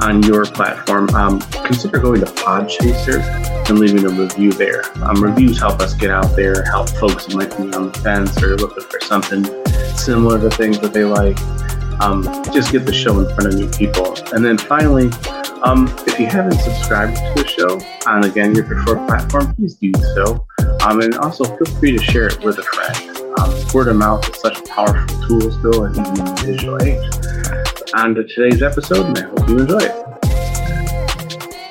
on your platform, um, consider going to Podchaser and leaving a review there. Um, reviews help us get out there, help folks who might be on the fence or looking for something similar to things that they like. Um, just get the show in front of new people. And then finally, um, if you haven't subscribed to the show on again your preferred platform, please do so. Um, and also feel free to share it with a friend. Um, word of mouth is such a powerful tool still in the digital age. On to today's episode, and I hope you enjoy it.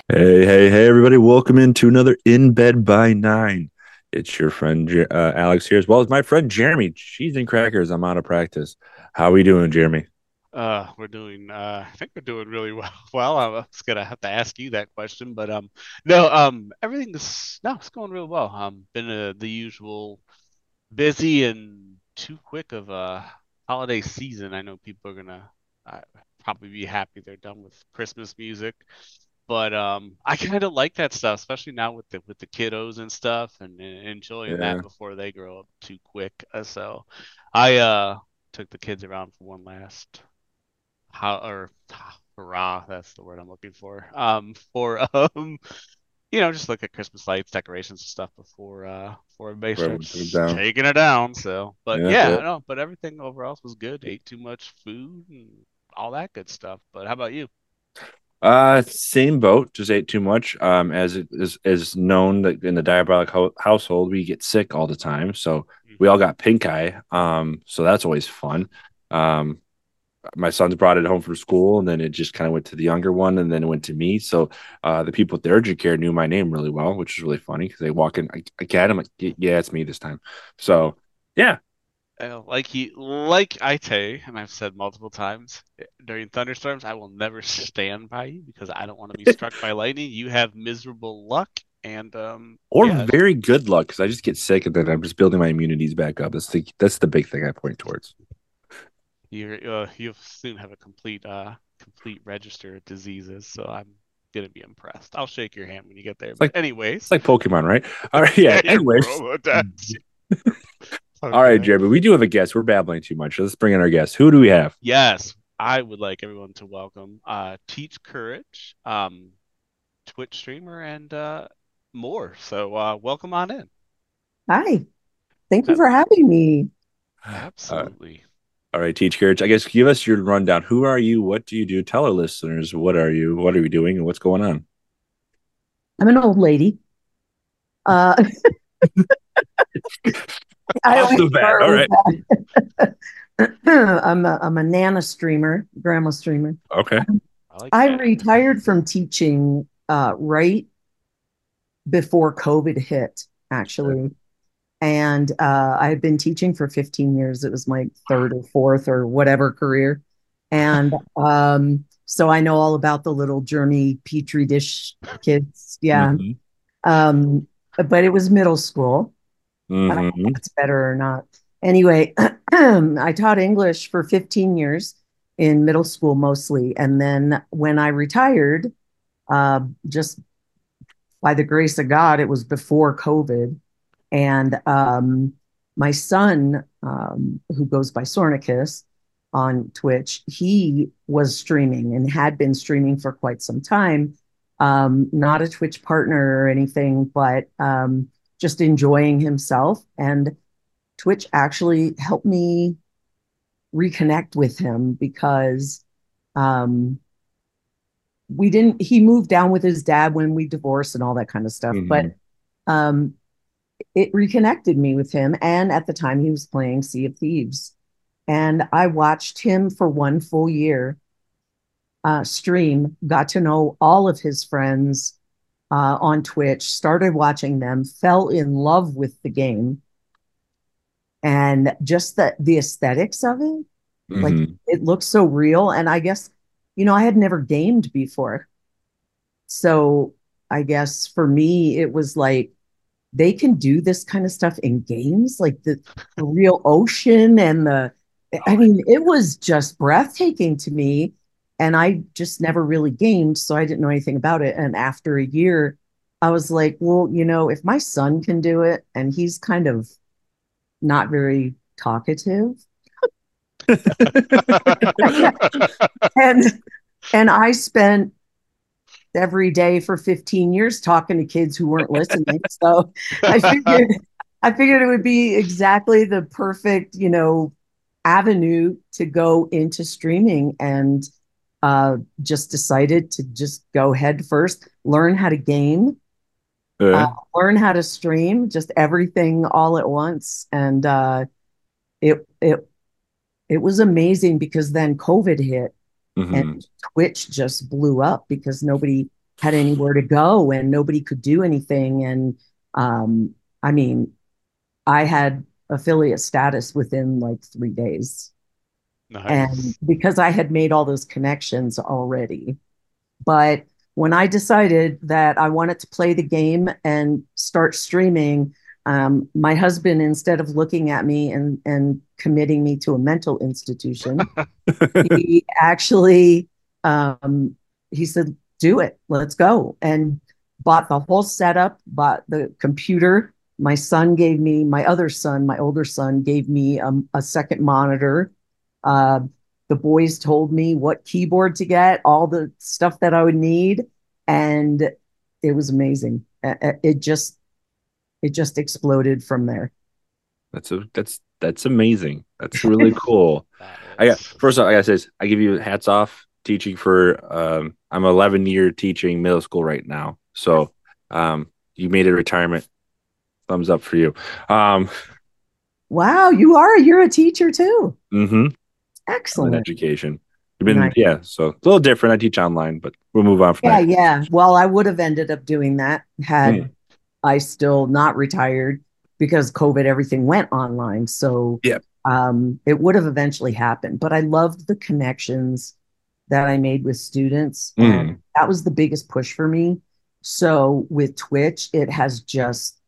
Hey, hey, hey, everybody. Welcome into another In Bed by Nine. It's your friend uh, Alex here, as well as my friend Jeremy. Cheese and crackers. I'm out of practice. How are we doing, Jeremy? Uh, we're doing. Uh, I think we're doing really well. Well, I was gonna have to ask you that question, but um, no, um, everything is no, it's going real well. Um, been uh, the usual busy and too quick of a holiday season. I know people are gonna uh, probably be happy they're done with Christmas music but um, I kind of like that stuff, especially now with the with the kiddos and stuff, and, and enjoying yeah. that before they grow up too quick. Uh, so, I uh took the kids around for one last how or hurrah, that's the word I'm looking for. Um, for um, you know, just look at Christmas lights, decorations, and stuff before uh before everybody starts taking it down. So, but yeah, yeah no, but everything overall was good. Ate too much food and all that good stuff. But how about you? Uh, same boat. Just ate too much. Um, as it is is known that in the diabolic ho- household, we get sick all the time. So we all got pink eye. Um, so that's always fun. Um, my sons brought it home from school, and then it just kind of went to the younger one, and then it went to me. So uh, the people at the urgent care knew my name really well, which is really funny because they walk in. I, I get them like, yeah, it's me this time. So yeah, like he like I say, and I've said multiple times eh, during thunderstorms, I will never stand by you because I don't want to be struck by lightning. You have miserable luck and um or yeah. very good luck because I just get sick and then I'm just building my immunities back up. That's the that's the big thing I point towards. You're uh, you'll soon have a complete uh complete register of diseases, so I'm gonna be impressed. I'll shake your hand when you get there. It's but like anyways, it's like Pokemon, right? All right, yeah. anyways. Okay. All right, Jeremy, we do have a guest. We're babbling too much. Let's bring in our guest. Who do we have? Yes, I would like everyone to welcome uh, Teach Courage, um, Twitch streamer, and uh, more. So, uh, welcome on in. Hi. Thank you for having me. Absolutely. All right, Teach Courage. I guess give us your rundown. Who are you? What do you do? Tell our listeners what are you? What are you doing? And what's going on? I'm an old lady. Uh, Off the bat. All right. I'm a, I'm a nana streamer, grandma streamer. Okay. I, like I retired from teaching uh, right before COVID hit, actually. And uh, I've been teaching for 15 years. It was my third or fourth or whatever career. And um, so I know all about the little germy petri dish kids. Yeah. Mm-hmm. Um, but it was middle school. Mm-hmm. I don't know if it's better or not. Anyway, I taught English for 15 years in middle school mostly. And then when I retired, uh, just by the grace of God, it was before COVID. And um, my son, um, who goes by Sornicus on Twitch, he was streaming and had been streaming for quite some time. Um, not a Twitch partner or anything, but um, just enjoying himself. And Twitch actually helped me reconnect with him because um, we didn't, he moved down with his dad when we divorced and all that kind of stuff. Mm-hmm. But um, it reconnected me with him. And at the time, he was playing Sea of Thieves. And I watched him for one full year uh, stream, got to know all of his friends, uh, on Twitch, started watching them, fell in love with the game, and just the the aesthetics of it, mm-hmm. like it looks so real. And I guess, you know, I had never gamed before, so I guess for me it was like they can do this kind of stuff in games, like the, the real ocean and the. I mean, it was just breathtaking to me, and I just never really gamed, so I didn't know anything about it. And after a year, I was like, well, you know, if my son can do it, and he's kind of not very talkative, and and I spent every day for 15 years talking to kids who weren't listening. So I figured I figured it would be exactly the perfect, you know, avenue to go into streaming and uh, just decided to just go head first, learn how to game, uh, learn how to stream, just everything all at once. And uh, it it it was amazing because then COVID hit Mhm. and Twitch just blew up because nobody had anywhere to go and nobody could do anything. And um, I mean, I had affiliate status within like three days. Nice. And because I had made all those connections already. But when I decided that I wanted to play the game and start streaming, um, my husband, instead of looking at me and, and committing me to a mental institution, he actually um, he said, "Do it, let's go," and bought the whole setup, bought the computer. My son gave me, my other son, my older son, gave me um, a second monitor. Uh, the boys told me what keyboard to get, all the stuff that I would need, and it was amazing. It just, it just exploded from there. That's a that's that's amazing. That's really cool. I got is- first off, I gotta say this, I give you hats off teaching for um I'm 11 year teaching middle school right now. So um you made it retirement. Thumbs up for you. Um Wow, you are, you're a teacher too. mhm, I'm in Excellent. education. You've been Nice. yeah, so a little different. I teach online, but we'll move on from Yeah, that. yeah. Well, I would have ended up doing that had Hmm. I still not retired because COVID, everything went online. So yeah. um, it would have eventually happened. But I loved the connections that I made with students. And that was the biggest push for me. So with Twitch, it has just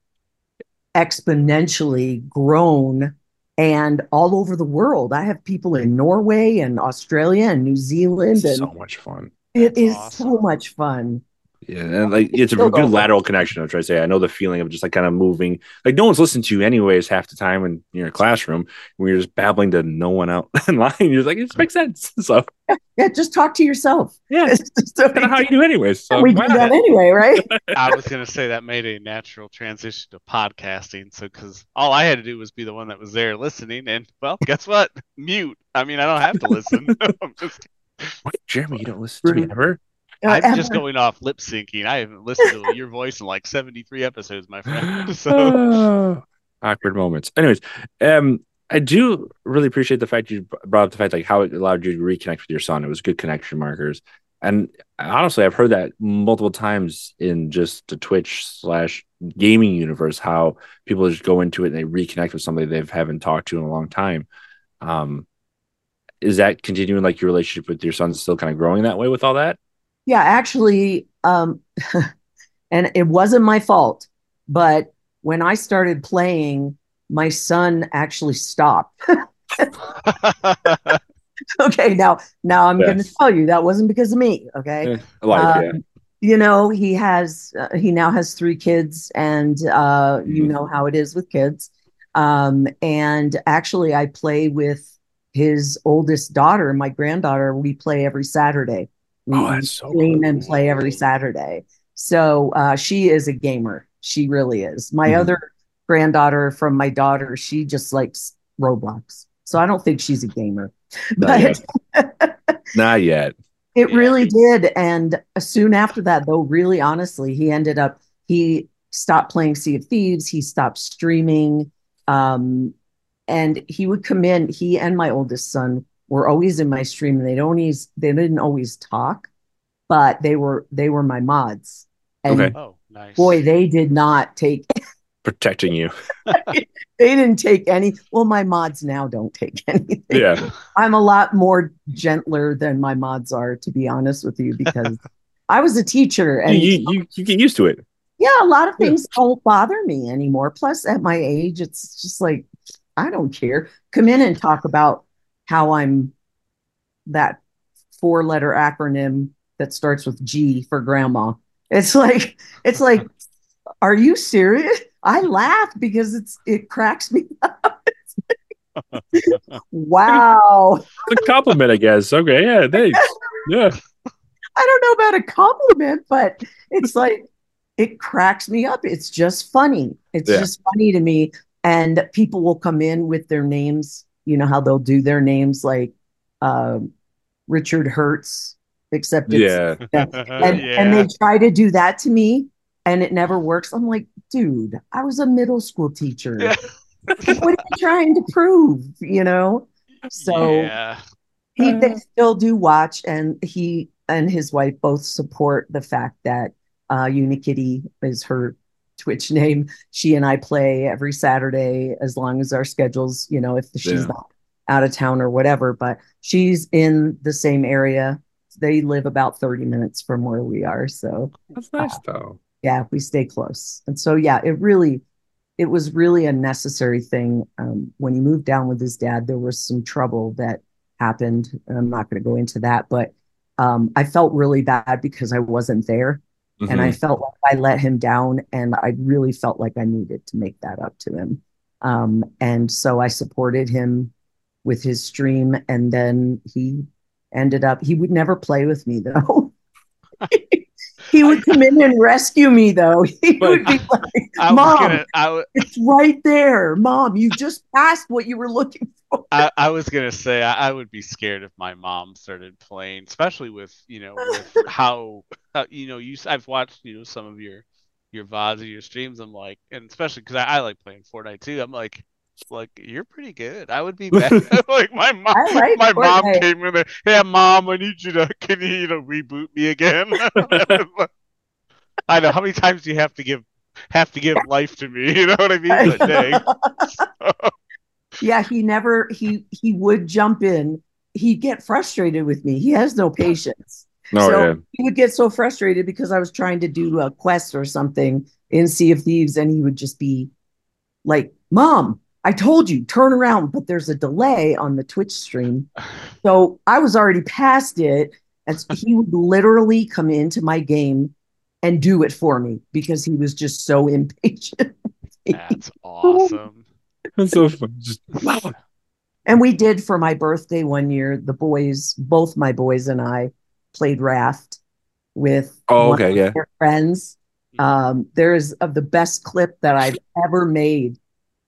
exponentially grown and all over the world. I have people in Norway and Australia and New Zealand, It's and so much fun. it That's is awesome. so much fun. Yeah, and like it's a good don't- lateral connection. I'm trying to say. I know the feeling of just like kind of moving. Like no one's listening to you anyways half the time when in your classroom when you're just babbling to no one out in line. You're just like, it just makes sense. So Yeah, just talk to yourself. yeah, It's just kind of how you do anyways. So we do why that anyway, right? I was gonna say that made a natural transition to podcasting. So, because all I had to do was be the one that was there listening, and well, guess what? Mute. I mean, I don't have to listen. I'm just, Wait, Jeremy, you don't listen to me ever? Uh, I'm just going off lip syncing. I haven't listened to your voice in like 73 episodes, my friend. So, awkward moments. Anyways, um, I do really appreciate the fact you brought up the fact like how it allowed you to reconnect with your son. It was good connection markers, and honestly, I've heard that multiple times in just the Twitch slash gaming universe. How people just go into it and they reconnect with somebody they haven't talked to in a long time. Um, is that continuing? Like your relationship with your son is still kind of growing that way with all that? Yeah, actually, um, and it wasn't my fault, but when I started playing, my son actually stopped. okay, now now I'm going to tell you that wasn't because of me. Okay. Life, yeah. Um, you know he has uh, he now has three kids and uh you Mhm. know how it is with kids um and actually i play with his oldest daughter my granddaughter we play every saturday we, Oh, we that's so stream and play every saturday so uh she is a gamer she really is my Mhm. other granddaughter from my daughter she just likes roblox so i don't think she's a gamer Not but Not yet. it Yeah. really did. And soon after that, though, really honestly, he ended up, he stopped playing Sea of Thieves, he stopped streaming. Um, and he would come in, he and my oldest son were always in my stream, and they'd always they didn't always talk, but they were they were my mods. And Okay. oh, nice. boy, they did not take Protecting you. they didn't take any. Well, my mods now don't take anything. Yeah. I'm a lot more gentler than my mods are, to be honest with you, because I was a teacher and you, you you get used to it. yeah, a lot of things don't bother me anymore. Plus, at my age, it's just like I don't care. Come in and talk about how I'm that four letter acronym that starts with G for grandma. It's like it's like, are you serious? I laugh because it's it cracks me up. wow. It's a compliment, I guess. Okay, yeah, thanks. Yeah. I don't know about a compliment, but it's like it cracks me up. It's just funny. It's Yeah. just funny to me. And people will come in with their names. You know how they'll do their names like um, Richard Hertz, except it's Yeah. and, and they try to do that to me and it never works. I'm like, dude, I was a middle school teacher. Yeah. what are you trying to prove? You know? So yeah. he they still do watch and he and his wife both support the fact that uh unikitty is her twitch name she and i play every saturday as long as our schedules you know if she's Yeah. not out of town or whatever but she's in the same area. They live about 30 minutes from where we are so That's nice. Though. yeah we stay close. And so yeah it really it was really a necessary thing. Um, when he moved down with his dad there was some trouble that happened and i'm not going to go into that but um, i felt really bad because i wasn't there and i Mhm. felt like i let him down and i really felt like i needed to make that up to him. Um, and so i supported him with his stream and then he ended up he would never play with me though. He would come in and rescue me though. He But- would be like mom gonna I, w- it's right there. Mom you just passed what you were looking for I, I was gonna say I, I would be scared if my mom started playing, especially with you know with how, how you know you I've watched you know some of your your VODs or your streams. I'm like, and especially because I, I like playing Fortnite too. I'm like, like you're pretty good. I would be bad. like my mom, like my mom came in there. Hey, mom, I need you to can you, you know reboot me again? I know how many times do you have to give have to give life to me? You know what I mean? But dang. Yeah he never he he would jump in he'd get frustrated with me he has no patience Oh so yeah. he would get so frustrated because I was trying to do a quest or something in Sea of Thieves, and he would just be like, Mom, I told you, turn around, but there's a delay on the Twitch stream. So I was already past it. And so he would literally come into my game and do it for me because he was just so impatient. That's awesome. That's so fun. Just And we did for my birthday one year, the boys, both my boys and I played raft with Oh, okay, yeah. friends. Um, there is of the best clip that I've ever made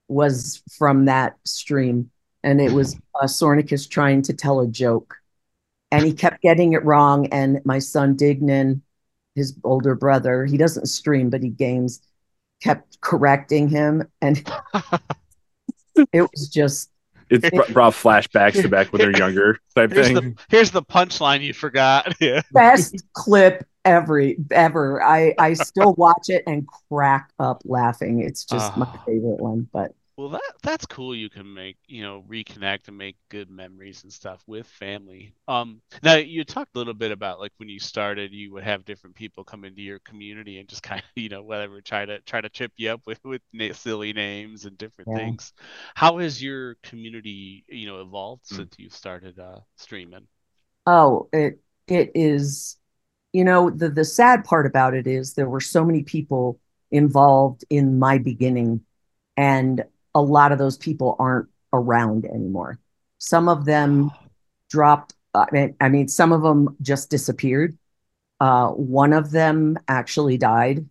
was from that stream. And it was uh, Sornicus trying to tell a joke. And he kept getting it wrong. And my son Dignan, his older brother, he doesn't stream, but he games, kept correcting him. And it was just It's br- brought flashbacks to back when they're younger type Here's thing. the here's the punchline you forgot. Yeah. best clip every ever. I I still watch it and crack up laughing. It's just my Ah. favorite one. But Well, that that's cool. You can make you know reconnect and make good memories and stuff with family. Um, now you talked a little bit about like when you started, you would have different people come into your community and just kind of you know whatever try to try to trip you up with with silly names and different Yeah. things. How has your community you know evolved Mm. since you started uh streaming? oh, it it is. You know the the sad part about it is there were so many people involved in my beginning, and a lot of those people aren't around anymore. Some of them dropped. I mean, I mean, some of them just disappeared. Uh, one of them actually died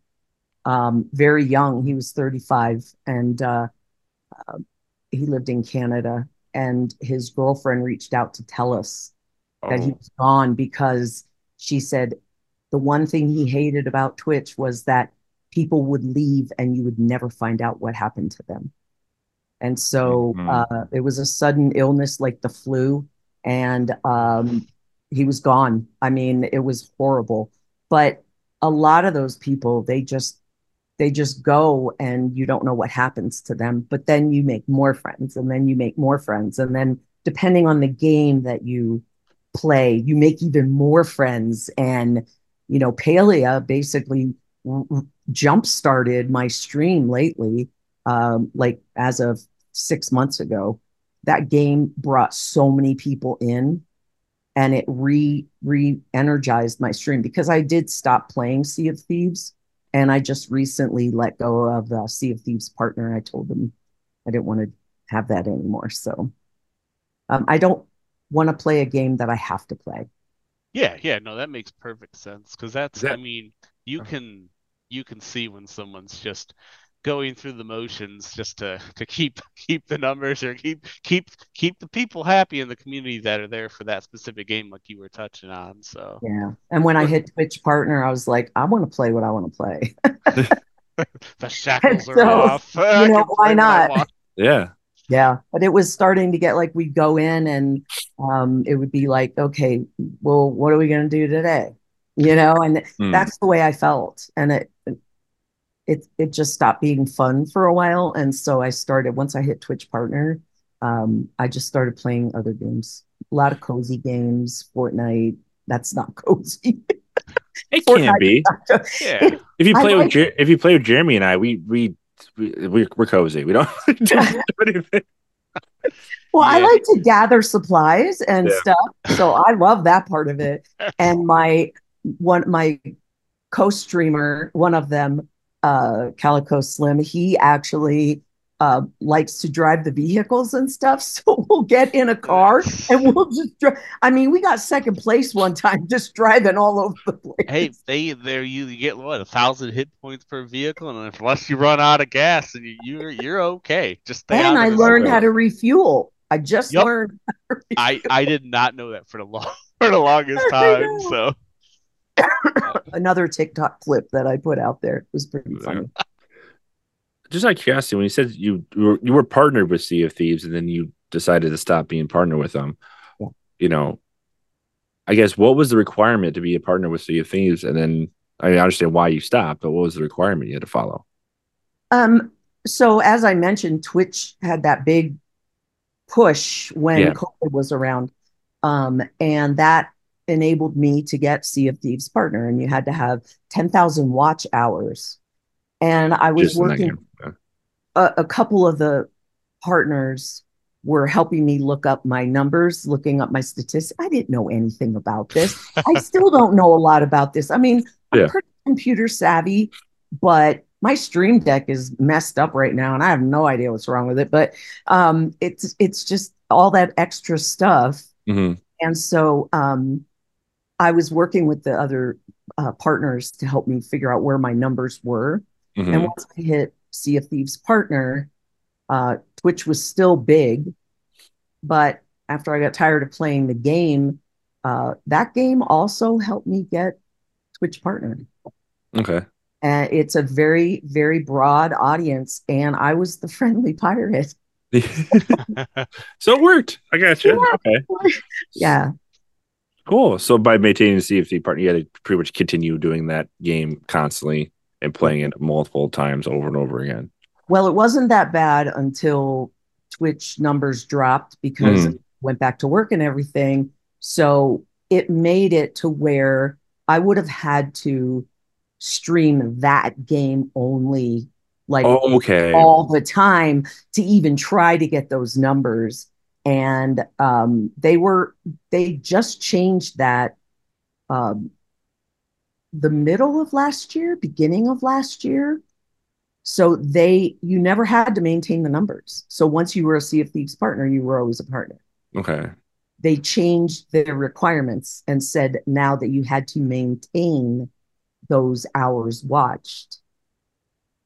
um, very young. He was 35 and uh, uh, he lived in Canada. And his girlfriend reached out to tell us that he Oh, was gone because she said the one thing he hated about Twitch was that people would leave and you would never find out what happened to them. And so Mhm. uh, it was a sudden illness like the flu, and um, he was gone. I mean, it was horrible. But a lot of those people, they just they just go and you don't know what happens to them. But then you make more friends, and then you make more friends, and then depending on the game that you play, you make even more friends. And you know, Palia basically jump started my stream lately. Um, like as of six months ago, that game brought so many people in and it re re energized my stream because I did stop playing Sea of Thieves and I just recently let go of the Sea of Thieves partner. I told them I didn't want to have that anymore. So um, I don't want to play a game that I have to play. Yeah, yeah, no, that makes perfect sense because that's, That- I mean, you can you can see when someone's just going through the motions just to to keep keep the numbers or keep keep keep the people happy in the community that are there for that specific game, like you were touching on. So Yeah. And when I hit Twitch partner, I was like, I want to play what I want to play. the shackles are off. You know, why play what I not? Yeah. Yeah, but it was starting to get like we'd go in and um, it would be like, okay, well, what are we going to do today? You know, and Hmm. that's the way I felt, and it it it just stopped being fun for a while, and so I started once I hit Twitch partner, um, I just started playing other games, a lot of cozy games, Fortnite. That's not cozy. It can be. Yeah. If you I play with like- Jer- if you play with Jeremy and I, we we, we we're, we're cozy. We don't do anything. Well, I like to gather supplies and Yeah. stuff, so I love that part of it. And my one my co-streamer, one of them, uh, Calico Slim, he actually uh, likes to drive the vehicles and stuff. So we'll get in a car and we'll just drive. I mean, we got second place one time just driving all over the place. Hey, they there you, you get what a thousand hit points per vehicle, and unless you run out of gas, and you, you're you're okay. Just and I learned road. how to refuel. I just Yup. learned. I I did not know that for the long for the longest time. So another TikTok clip that I put out there. It was pretty funny. Just out of curiosity, when you said you you were, you were partnered with Sea of Thieves and then you decided to stop being partnered with them, Yeah. you know, I guess what was the requirement to be a partner with Sea of Thieves? And then I understand why you stopped, but what was the requirement you had to follow? Um, so as I mentioned, Twitch had that big push when Yeah. COVID was around. Um, and that enabled me to get Sea of Thieves partner, and you had to have 10,000 watch hours. And I was Just working. Yeah. a, a couple of the partners were helping me look up my numbers, looking up my statistics. I didn't know anything about this. I still don't know a lot about this. I mean, I'm Yeah. pretty computer savvy, but my stream deck is messed up right now and I have no idea what's wrong with it. But um, it's it's just all that extra stuff. Mhm. And so um, I was working with the other uh, partners to help me figure out where my numbers were. Mhm. And once I hit Sea of Thieves partner, uh, Twitch was still big. But after I got tired of playing the game, uh, that game also helped me get Twitch partner. Okay. And it's a very, very broad audience. And I was the friendly pirate. so it worked. I got you. Yeah. Okay. Yeah. Cool. So by maintaining the CFC partner, you had to pretty much continue doing that game constantly and playing it multiple times over and over again. Well, it wasn't that bad until Twitch numbers dropped because Mm. I went back to work and everything. So it made it to where I would have had to stream that game only like Oh, okay. all the time to even try to get those numbers. And um, they were they just changed that um, the middle of last year, beginning of last year. So they you never had to maintain the numbers. So once you were a Sea of Thieves partner, you were always a partner. Okay. They changed their requirements and said now that you had to maintain those hours watched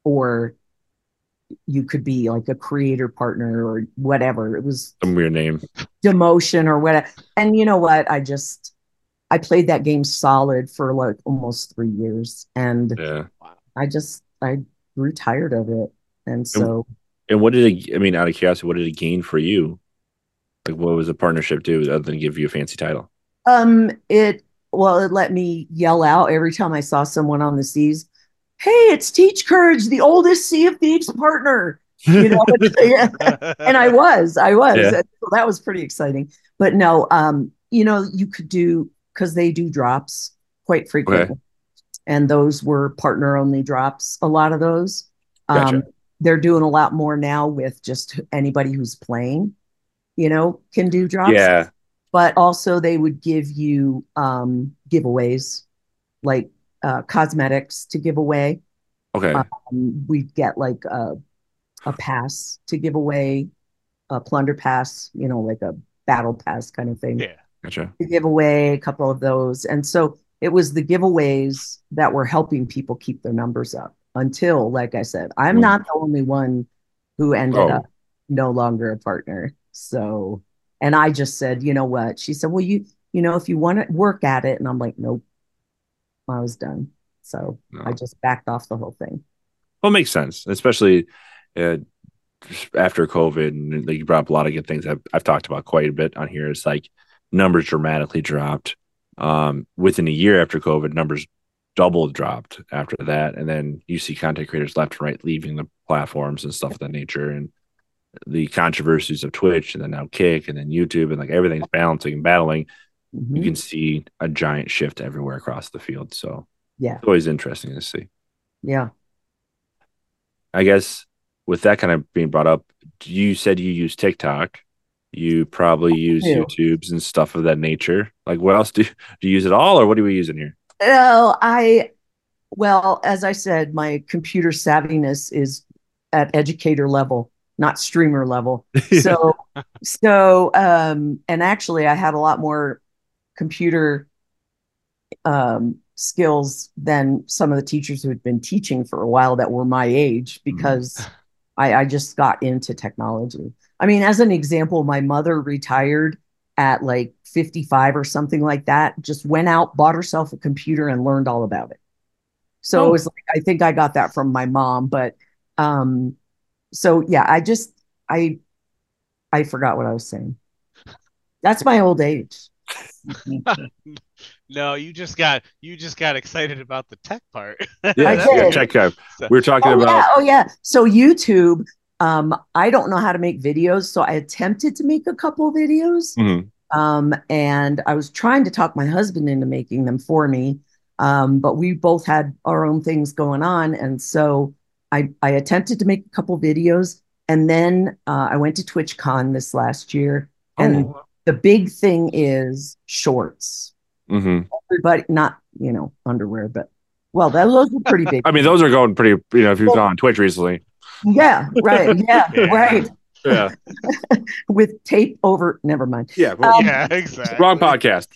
or you could be like a creator partner or whatever. It was Some weird name. demotion or whatever. And you know what? I just I played that game solid for like almost three years, and Yeah. I just I grew tired of it, and so And what did it, I mean, out of curiosity, what did it gain for you? Like, what was the partnership do other than give you a fancy title? um it well it let me yell out every time I saw someone on the seas. Hey, it's Teach Courage, the oldest Sea of Thieves partner. You know, and I was, I was. Yeah. So that was pretty exciting. But no, um, you know, you could do because they do drops quite frequently, and those were partner only drops. A lot of those. Gotcha. Um, they're doing a lot more now with just anybody who's playing, you know, can do drops. Yeah. But also they would give you um, giveaways, like uh, cosmetics to give away. Okay. Um, we'd get like a, a pass to give away, a plunder pass, you know, like a battle pass kind of thing Yeah. Gotcha. to give away a couple of those. And so it was the giveaways that were helping people keep their numbers up until, like I said, I'm Mm. not the only one who ended Oh. up no longer a partner. So, and I just said, you know what? She said, well, you, you know, if you want to work at it. And I'm like, nope, I was done. So No. I just backed off the whole thing. Well, it makes sense, especially uh, after COVID. And like you brought up a lot of good things I've, I've talked about quite a bit on here. It's like numbers dramatically dropped. Um, within a year after COVID, numbers double dropped after that. And then you see content creators left and right leaving the platforms and stuff of that nature. And the controversies of Twitch and then now Kick and then YouTube and like everything's balancing and battling. Mhm. You can see a giant shift everywhere across the field. So Yeah. it's always interesting to see. Yeah. I guess with that kind of being brought up, you said you use TikTok. You probably use. YouTubes and stuff of that nature. Like, what else do do you use it all, or what are we using here? Oh, I, well, as I said, my computer savviness is at educator level, not streamer level. So, so, um, and actually, I had a lot more computer um, skills than some of the teachers who had been teaching for a while that were my age because I, I just got into technology. I mean, as an example, my mother retired at like 55 or something like that, just went out, bought herself a computer, and learned all about it. So Oh. it was like, I think I got that from my mom. But um, so yeah, I just, I, I forgot what I was saying. That's my old age. No, you just got you just got excited about the tech part. yeah, I yeah, did. check out. We were talking Oh about yeah, oh yeah. So YouTube, um, I don't know how to make videos, so I attempted to make a couple videos. Mhm. Um, and I was trying to talk my husband into making them for me. Um, but we both had our own things going on. And so I, I attempted to make a couple videos. And then uh, I went to TwitchCon this last year. And Oh. The big thing is shorts. Mhm. Everybody, not, you know, underwear, but well, that, those were pretty big. I mean, those are going pretty. You know, if you've Well- gone on Twitch recently, yeah, right. Yeah, Yeah. right. yeah, With tape over, never mind. yeah. well, Um, yeah, exactly. wrong podcast.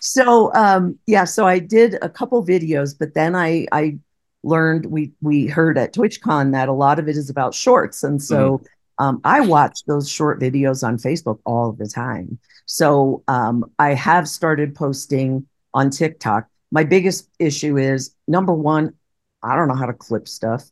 so um yeah so i did a couple videos but then i i learned we we heard at twitchcon that a lot of it is about shorts and so um, i watch those short videos on facebook all the time so um, i have started posting on tiktok my biggest issue is number one i don't know how to clip stuff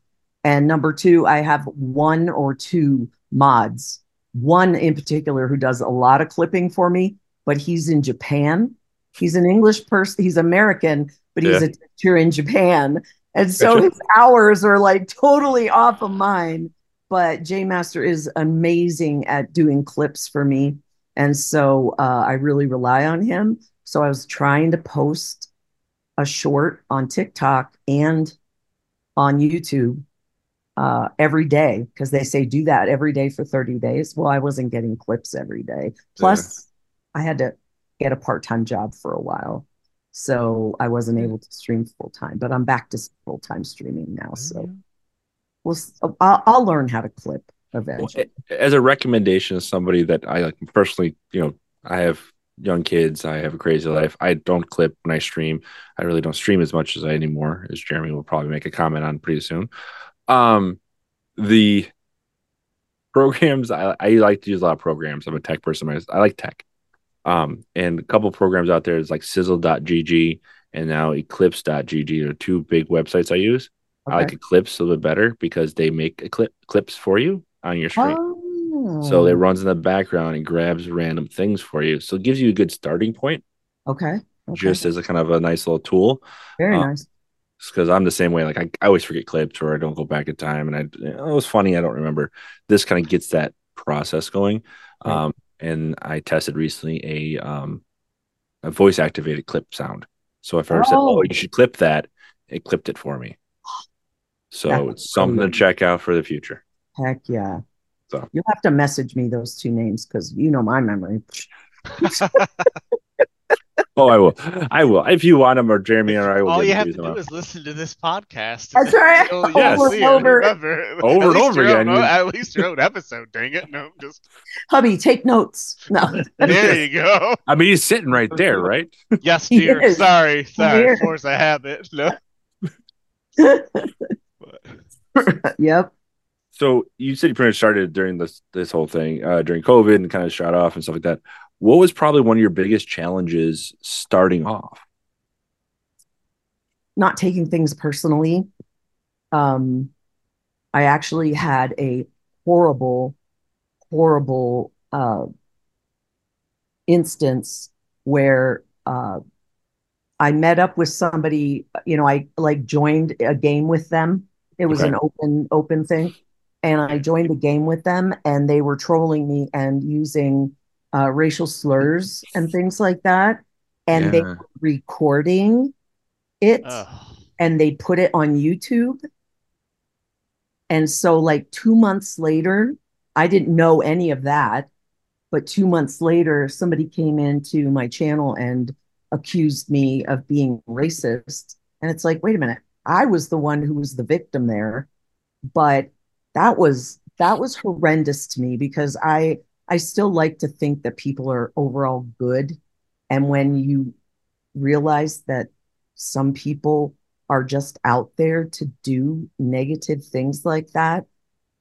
and number two i have one or two mods one in particular who does a lot of clipping for me but he's in japan he's an English person, he's American, but he's Yeah. a teacher in Japan. And so Gotcha. his hours are like totally off of mine. But J Master is amazing at doing clips for me. And so uh, I really rely on him. So I was trying to post a short on TikTok and on YouTube uh, every day because they say do that every day for 30 days. Well, I wasn't getting clips every day. Plus, I had to get a part-time job for a while. So I wasn't able to stream full time, but I'm back to full time streaming now. So we'll, I'll, I'll learn how to clip Well, eventually. as a recommendation of somebody that I like personally, you know, I have young kids, I have a crazy life. I don't clip when I stream. I really don't stream as much as I anymore, as Jeremy will probably make a comment on pretty soon. Um, the programs I, I like to use a lot of programs. I'm a tech person. I I like tech. Um, and a couple programs out there is like sizzle.gg and now eklipse.gg are two big websites I use. I like Okay. Eklipse a little bit better because they make a clip clips for you on your screen. Oh, So it runs in the background and grabs random things for you. So it gives you a good starting point okay. okay. just as a kind of a nice little tool. very uh, nice. Because I'm the same way. Like I, I always forget clips or I don't go back in time. And I, oh, it was funny. I don't remember. This kind of gets that process going. Right. Um, and I tested recently a, um, a voice activated clip sound. So if I ever said, Oh. "Oh, you should clip that," it clipped it for me. So That's it's something to check out for the future. Heck yeah. So. You'll have to message me those two names because you know my memory. Oh, I will. I will. If you want them, or Jeremy or I will. All you have to do tomorrow. is listen to this podcast. That's right. You'll, you'll Yes. see Over it. and Remember, Over and over again. own- at least your own episode. Dang it! No, just Hubby, take notes. No. there you go. I mean, he's sitting right there, right? Yes, dear. is. Sorry, Of course, I have it. No. yep. So you said you pretty much started during this this whole thing uh, during COVID and kind of shot off and stuff like that. What was probably one of your biggest challenges starting off? Not taking things personally. Um, I actually had a horrible, horrible uh, instance where uh, I met up with somebody, you know, I like joined a game with them. It was Okay. an open open thing. And I joined the game with them and they were trolling me and using uh, racial slurs and things like that. And they were recording it Ugh. and they put it on YouTube. And so, like two months later, I didn't know any of that. But two months later, somebody came into my channel and accused me of being racist. And it's like, wait a minute, I was the one who was the victim there. But that was that was horrendous to me because I I still like to think that people are overall good. And when you realize that some people are just out there to do negative things like that,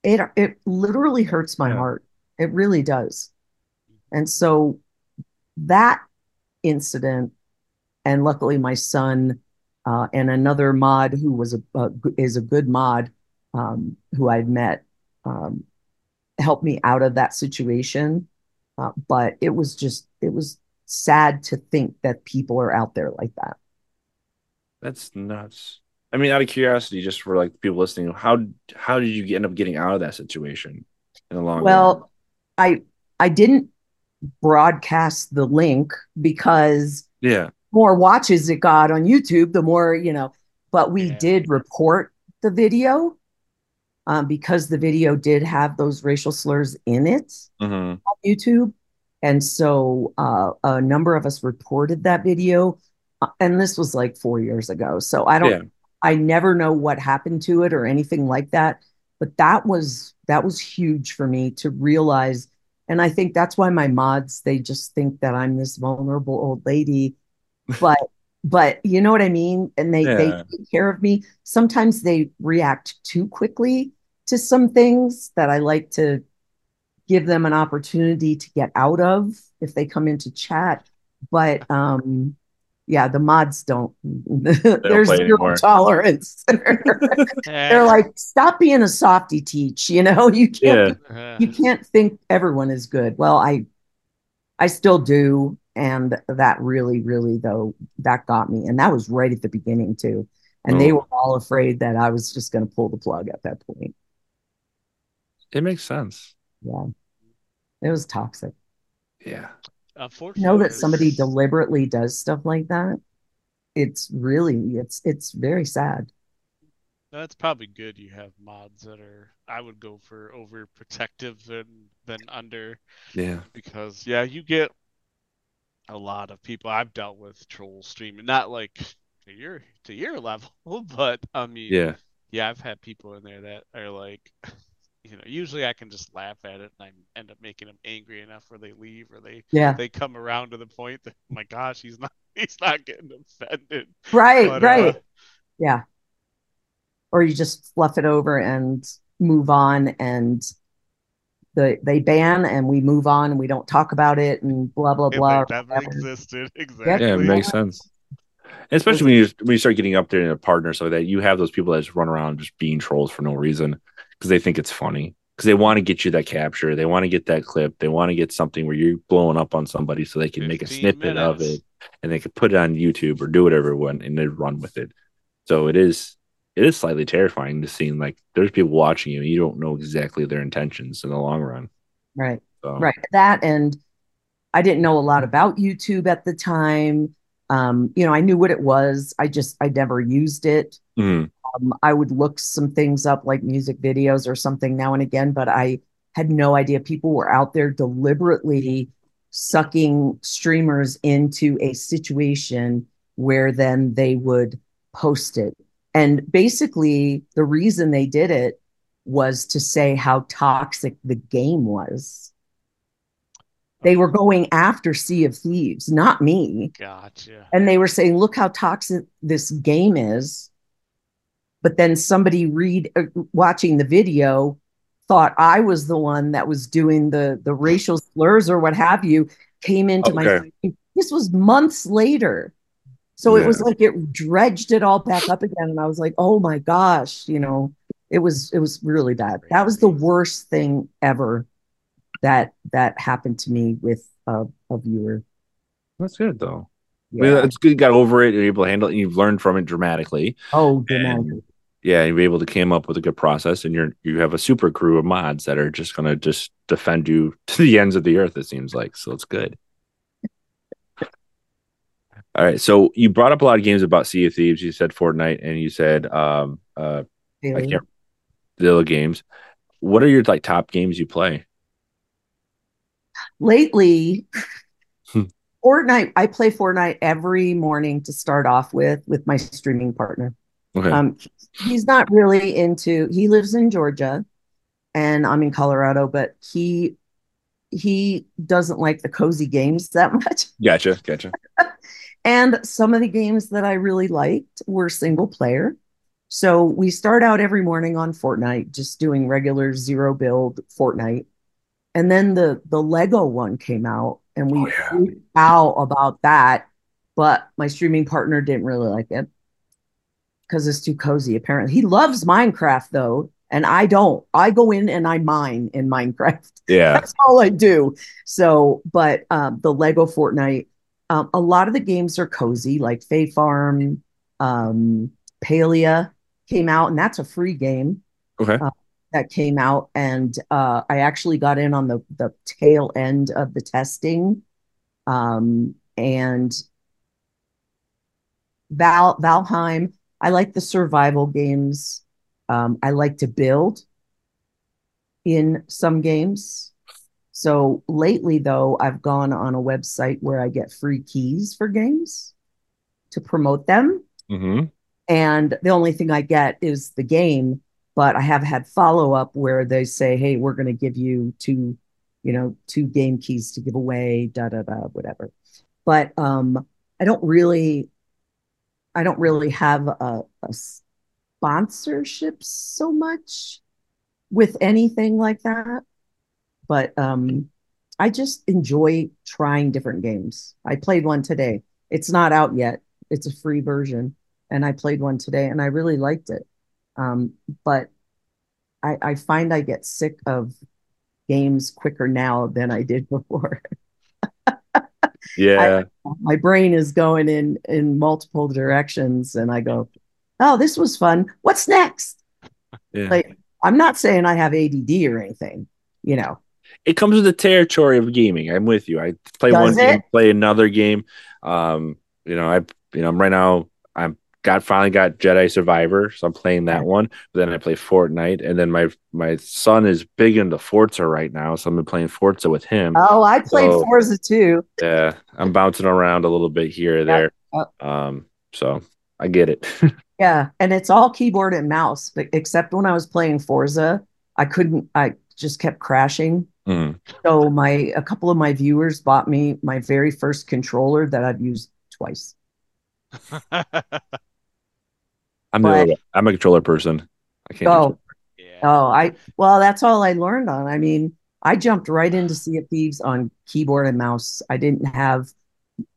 it it literally hurts my Yeah. heart. It really does. And so that incident, and luckily my son uh, and another mod who was a, is a good mod um, who I'd met um, helped me out of that situation. Uh, but it was just it was sad to think that people are out there like that. That's nuts. I mean, out of curiosity, just for like people listening, how how did you end up getting out of that situation in the long run? Well, I I didn't broadcast the link because Yeah, more watches it got on YouTube, the more, you know, but we Yeah. did report the video um, because the video did have those racial slurs in it hmm on YouTube. And so uh, a number of us reported that video. uh, And this was like four years ago. So I don't, Yeah. I never know what happened to it or anything like that. But that was, that was huge for me to realize. And I think that's why my mods, they just think that I'm this vulnerable old lady. But, but you know what I mean? And they, they take care of me. Sometimes they react too quickly to some things that I like to give them an opportunity to get out of if they come into chat. But um, yeah, the mods don't. There's play zero tolerance. They're like, stop being a softy teach. You know, you can't. yeah, You can't think everyone is good. Well, I, I still do, and that really, really though that got me, and that was right at the beginning too. And they Oh. were all afraid that I was just going to pull the plug at that point. it makes sense. Yeah, it was toxic. Yeah, unfortunately, know that somebody deliberately does stuff like that it's really it's it's very sad That's probably good. You have mods that are. I would go for overprotective than than under yeah, because yeah, you get a lot of people. I've dealt with trolls streaming, not like to your to your level, but I mean, yeah, yeah, I've had people in there that are like, you know, usually I can just laugh at it and I end up making them angry enough where they leave or they yeah they come around to the point that, oh my gosh, he's not he's not getting offended. right But, right uh, yeah or you just fluff it over and move on and the they ban and we move on and we don't talk about it and blah blah blah it never existed, exactly. yeah. It makes sense. Especially when you when you start getting up there in a partner, so that you have those people that just run around just being trolls for no reason because they think it's funny because they want to get you that capture, they want to get that clip, they want to get something where you're blowing up on somebody so they can make a 15 snippet of it and they can put it on YouTube or do whatever one and they run with it. So it is it is slightly terrifying to see like there's people watching you and you don't know exactly their intentions in the long run. right So right that and I didn't know a lot about YouTube at the time. Um, you know, I knew what it was. I just I never used it. Mhm. Um, I would look some things up like music videos or something now and again, but I had no idea people were out there deliberately sucking streamers into a situation where then they would post it. And basically, the reason they did it was to say how toxic the game was. They were going after Sea of Thieves, not me. Gotcha. And they were saying, look how toxic this game is. But then somebody read uh, watching the video thought I was the one that was doing the the racial slurs or what have you, came into my this was months later. So it was like it dredged it all back up again. And I was like, oh my gosh, you know, it was it was really bad. That was the worst thing ever that that happened to me with a, a viewer. That's good though. I mean, Yeah. it's good you got over it, you're able to handle it, and you've learned from it dramatically. Oh, And yeah, you're able to came up with a good process, and you're you have a super crew of mods that are just gonna just defend you to the ends of the earth. It seems like so. It's good. All right, so you brought up a lot of games about Sea of Thieves. You said Fortnite, and you said um uh I Really. can't the other games. What are your like top games you play? lately Hmm. Fortnite, I play Fortnite every morning to start off with with my streaming partner. Okay, Um, he's not really into, he lives in Georgia and I'm in Colorado, but he he doesn't like the cozy games that much. gotcha, gotcha. And some of the games that I really liked were single player. So we start out every morning on Fortnite, just doing regular zero build Fortnite. And then the the Lego one came out and we Oh, yeah. out about that. But my streaming partner didn't really like it because it's too cozy, apparently. He loves Minecraft though, and I don't. I go in and I mine in Minecraft. Yeah, That's all I do. So, but um, the Lego Fortnite, um, a lot of the games are cozy, like Fae Farm, um, Palia came out, and that's a free game okay. that came out. And uh, I actually got in on the the tail end of the testing. Um, and Val Valheim, I like the survival games. Um, I like to build in some games. So lately, though, I've gone on a website where I get free keys for games to promote them. Mm-hmm. And the only thing I get is the game, but I have had follow up where they say, hey, we're going to give you two, you know, two game keys to give away, da da da, whatever. But um, I don't really, I don't really have a, a sponsorship so much with anything like that. But um, I just enjoy trying different games. I played one today. It's not out yet. It's a free version and I played one today and I really liked it. Um, but I, I find I get sick of games quicker now than I did before. Yeah, My brain is going in in multiple directions, and I go, "Oh, this was fun. What's next?" yeah. Like I'm not saying I have ADD or anything, you know. It comes with the territory of gaming. I'm with you. I play Does one game, play another game. Um, you know, I you know right now I'm got finally got Jedi Survivor, so I'm playing that one. But then I play Fortnite, and then my my son is big into Forza right now, so I'm been playing Forza with him. Oh, I played So- Forza too. Yeah, I'm bouncing around a little bit here or there. Yep. Um, so I get it. Yeah, and it's all keyboard and mouse, but except when I was playing Forza, I couldn't. I just kept crashing. Mhm. So my a couple of my viewers bought me my very first controller that I've used twice. I'm But- the, I'm a controller person. I can't. Oh, yeah. oh, I well, that's all I learned on. I mean, I jumped right into Sea of Thieves on keyboard and mouse. I didn't have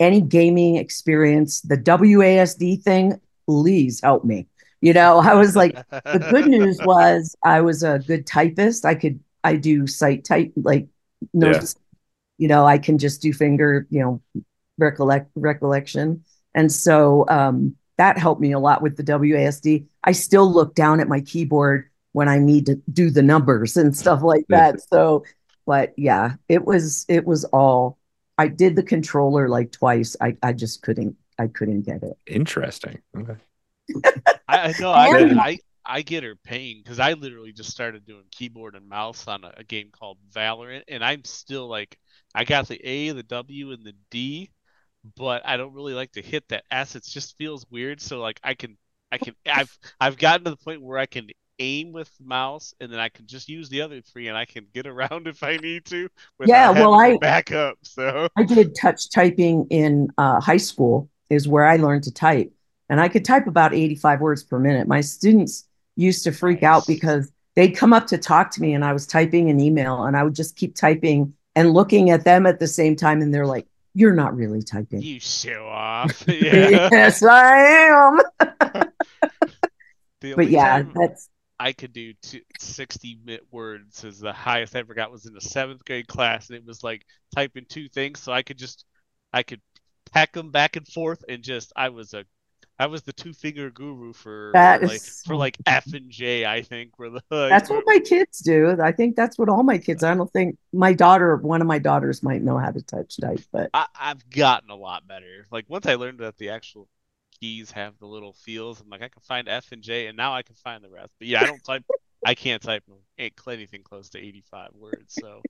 any gaming experience. The WASD thing, please help me. You know, I was like, the good news was I was a good typist. I could I do site type like notes. You know, I can just do finger, you know, recollect recollection. And so um that helped me a lot with the WASD. I still look down at my keyboard when I need to do the numbers and stuff like that. So but yeah, it was it was all I did the controller like twice. I I just couldn't I couldn't get it. Interesting. Okay. I I know I I I get her pain because I literally just started doing keyboard and mouse on a, a game called Valorant, and I'm still like I got the A, the W, and the D, but I don't really like to hit that S. It just feels weird. So like I can I can I've I've gotten to the point where I can aim with mouse, and then I can just use the other three, and I can get around if I need to. Yeah, well, I- back up. So I did touch typing in uh, high school, is where I learned to type. And I could type about 85 words per minute. My students used to freak out because they'd come up to talk to me and I was typing an email and I would just keep typing and looking at them at the same time. And they're like, You're not really typing. you show off. yeah. yes, I am. But yeah, that's I could do two, 60 mi- words is the highest I ever got was in the seventh grade class, and it was like typing two things, so I could just I could pack them back and forth, and just I was a I was the two finger guru for That like is for like F and J, I think were the that's what my kids do. I think that's what all my kids. I don't think my daughter, one of my daughters, might know how to touch type, but I, I've gotten a lot better. Like once I learned that the actual keys have the little feels, I'm like I can find F and J, and now I can find the rest. But yeah, I don't type. I can't type ain't anything close to 85 words. So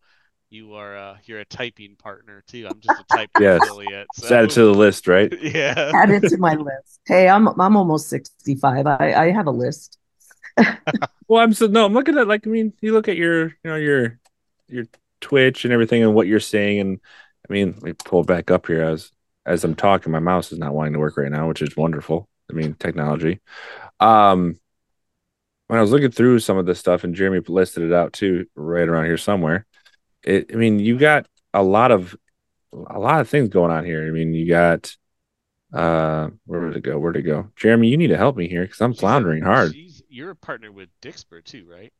you are uh, you're a typing partner too. I'm just a typing Yes. affiliate. Just add it to the list, right? yeah. add it to my list. Hey, I'm I'm almost 65. I, I have a list. Well, I'm so no, I'm looking at like I mean, you look at your you know your your Twitch and everything and what you're saying, and I mean, let me pull back up here as as I'm talking. My mouse is not wanting to work right now, which is wonderful. I mean, technology. Um, when I was looking through some of this stuff, and Jeremy listed it out too, right around here somewhere. It, I mean, you got a lot of a lot of things going on here. I mean, you got uh, where did it go? Where did it go? Jeremy, you need to help me here because I'm She's a- floundering hard. you're a partner with Dixper too, right?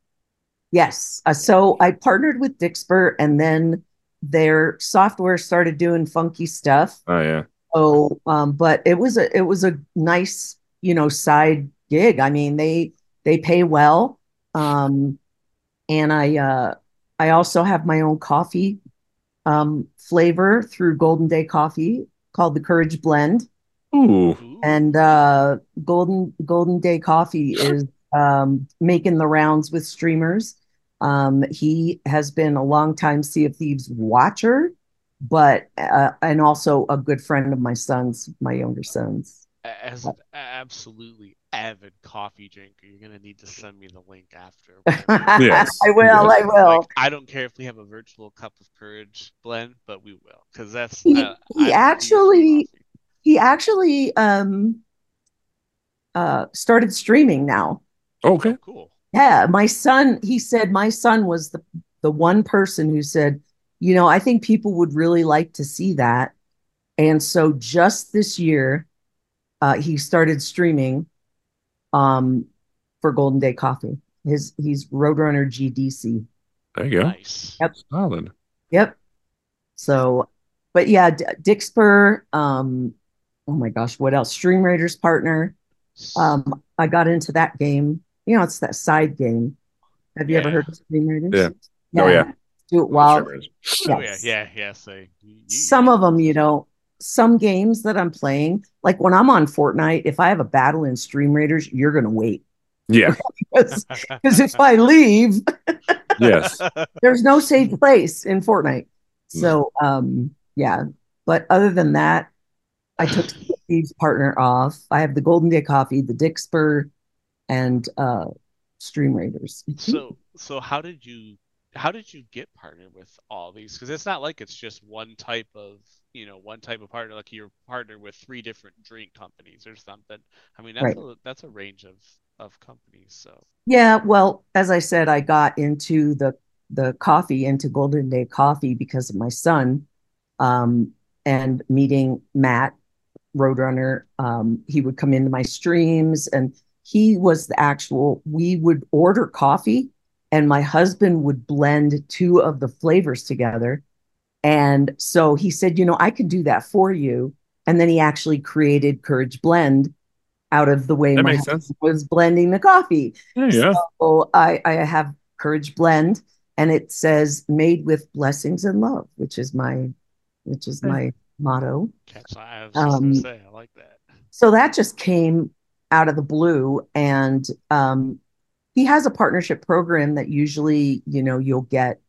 Yes. Uh, so I partnered with Dixper and then their software started doing funky stuff. Oh yeah. Oh, um, but it was a it was a nice, you know, side gig. I mean, they they pay well. Um, and I uh I also have my own coffee um flavor through Golden Day Coffee called the Courage Blend. Ooh. Ooh. and uh golden golden day coffee is um making the rounds with streamers um he has been a long time sea of thieves watcher but uh, and also a good friend of my son's my younger son's as absolutely avid coffee drinker, you're gonna need to send me the link after. Yes. i will i will Like, I don't care if we have a virtual cup of courage blend, but we will because that's He- uh, he actually- he actually um uh started streaming now Okay. Oh, cool. Yeah, my son, he said my son was the the one person who said, you know, I think people would really like to see that. And so just this year, uh, he started streaming um for Golden Day Coffee. His he's Roadrunner GDC. There you go. Nice. Yep. Solid. Yep. So, but yeah, D- Dixper, um, oh my gosh, what else? Stream Raiders partner. Um, I got into that game. You know, it's that side game. Have you ever heard of Stream Raiders? Yeah. Oh, yeah. Do it wild. Sure is. oh yeah, yes. yeah, yeah. So you- you- Some of them, you know, some games that I'm playing, like when I'm on Fortnite, if I have a battle in Stream Raiders, you're gonna wait Yeah. because if I leave, Yes. there's no safe place in Fortnite. So, um, yeah. But other than that, I took Steve's partner off. I have the Golden Day Coffee, the Dixper, and uh, Stream Raiders. so so how did you how did you get partnered with all these? Because it's not like it's just one type of you know one type of partner. Like you're partnered with three different drink companies or something. I mean that's Right. a, that's a range of of companies. So Yeah, well, as I said, I got into the the coffee, into Golden Day Coffee because of my son, um, and meeting Matt Roadrunner. Um, he would come into my streams, and he was the actual. We would order coffee, and my husband would blend two of the flavors together. And so he said, you know, I could do that for you. And then he actually created Courage Blend out of the way That my makes husband sense. was blending the coffee. Yeah, you go. So I, I have Courage Blend, and it says "Made with Blessings and Love," which is my which is my motto. Catch I was Um, gonna say, I like that. So that just came out of the blue, and um, he has a partnership program that usually, you know, you'll get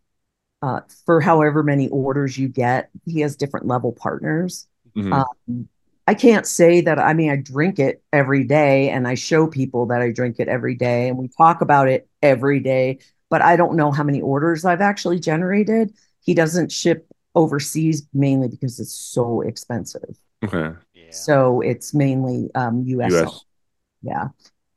uh, for however many orders you get. He has different level partners. Mhm. Um, I can't say that. I mean, I drink it every day, and I show people that I drink it every day, and we talk about it every day. But I don't know how many orders I've actually generated. He doesn't ship overseas mainly because it's so expensive. okay. Yeah. So it's mainly um, US. US. Yeah.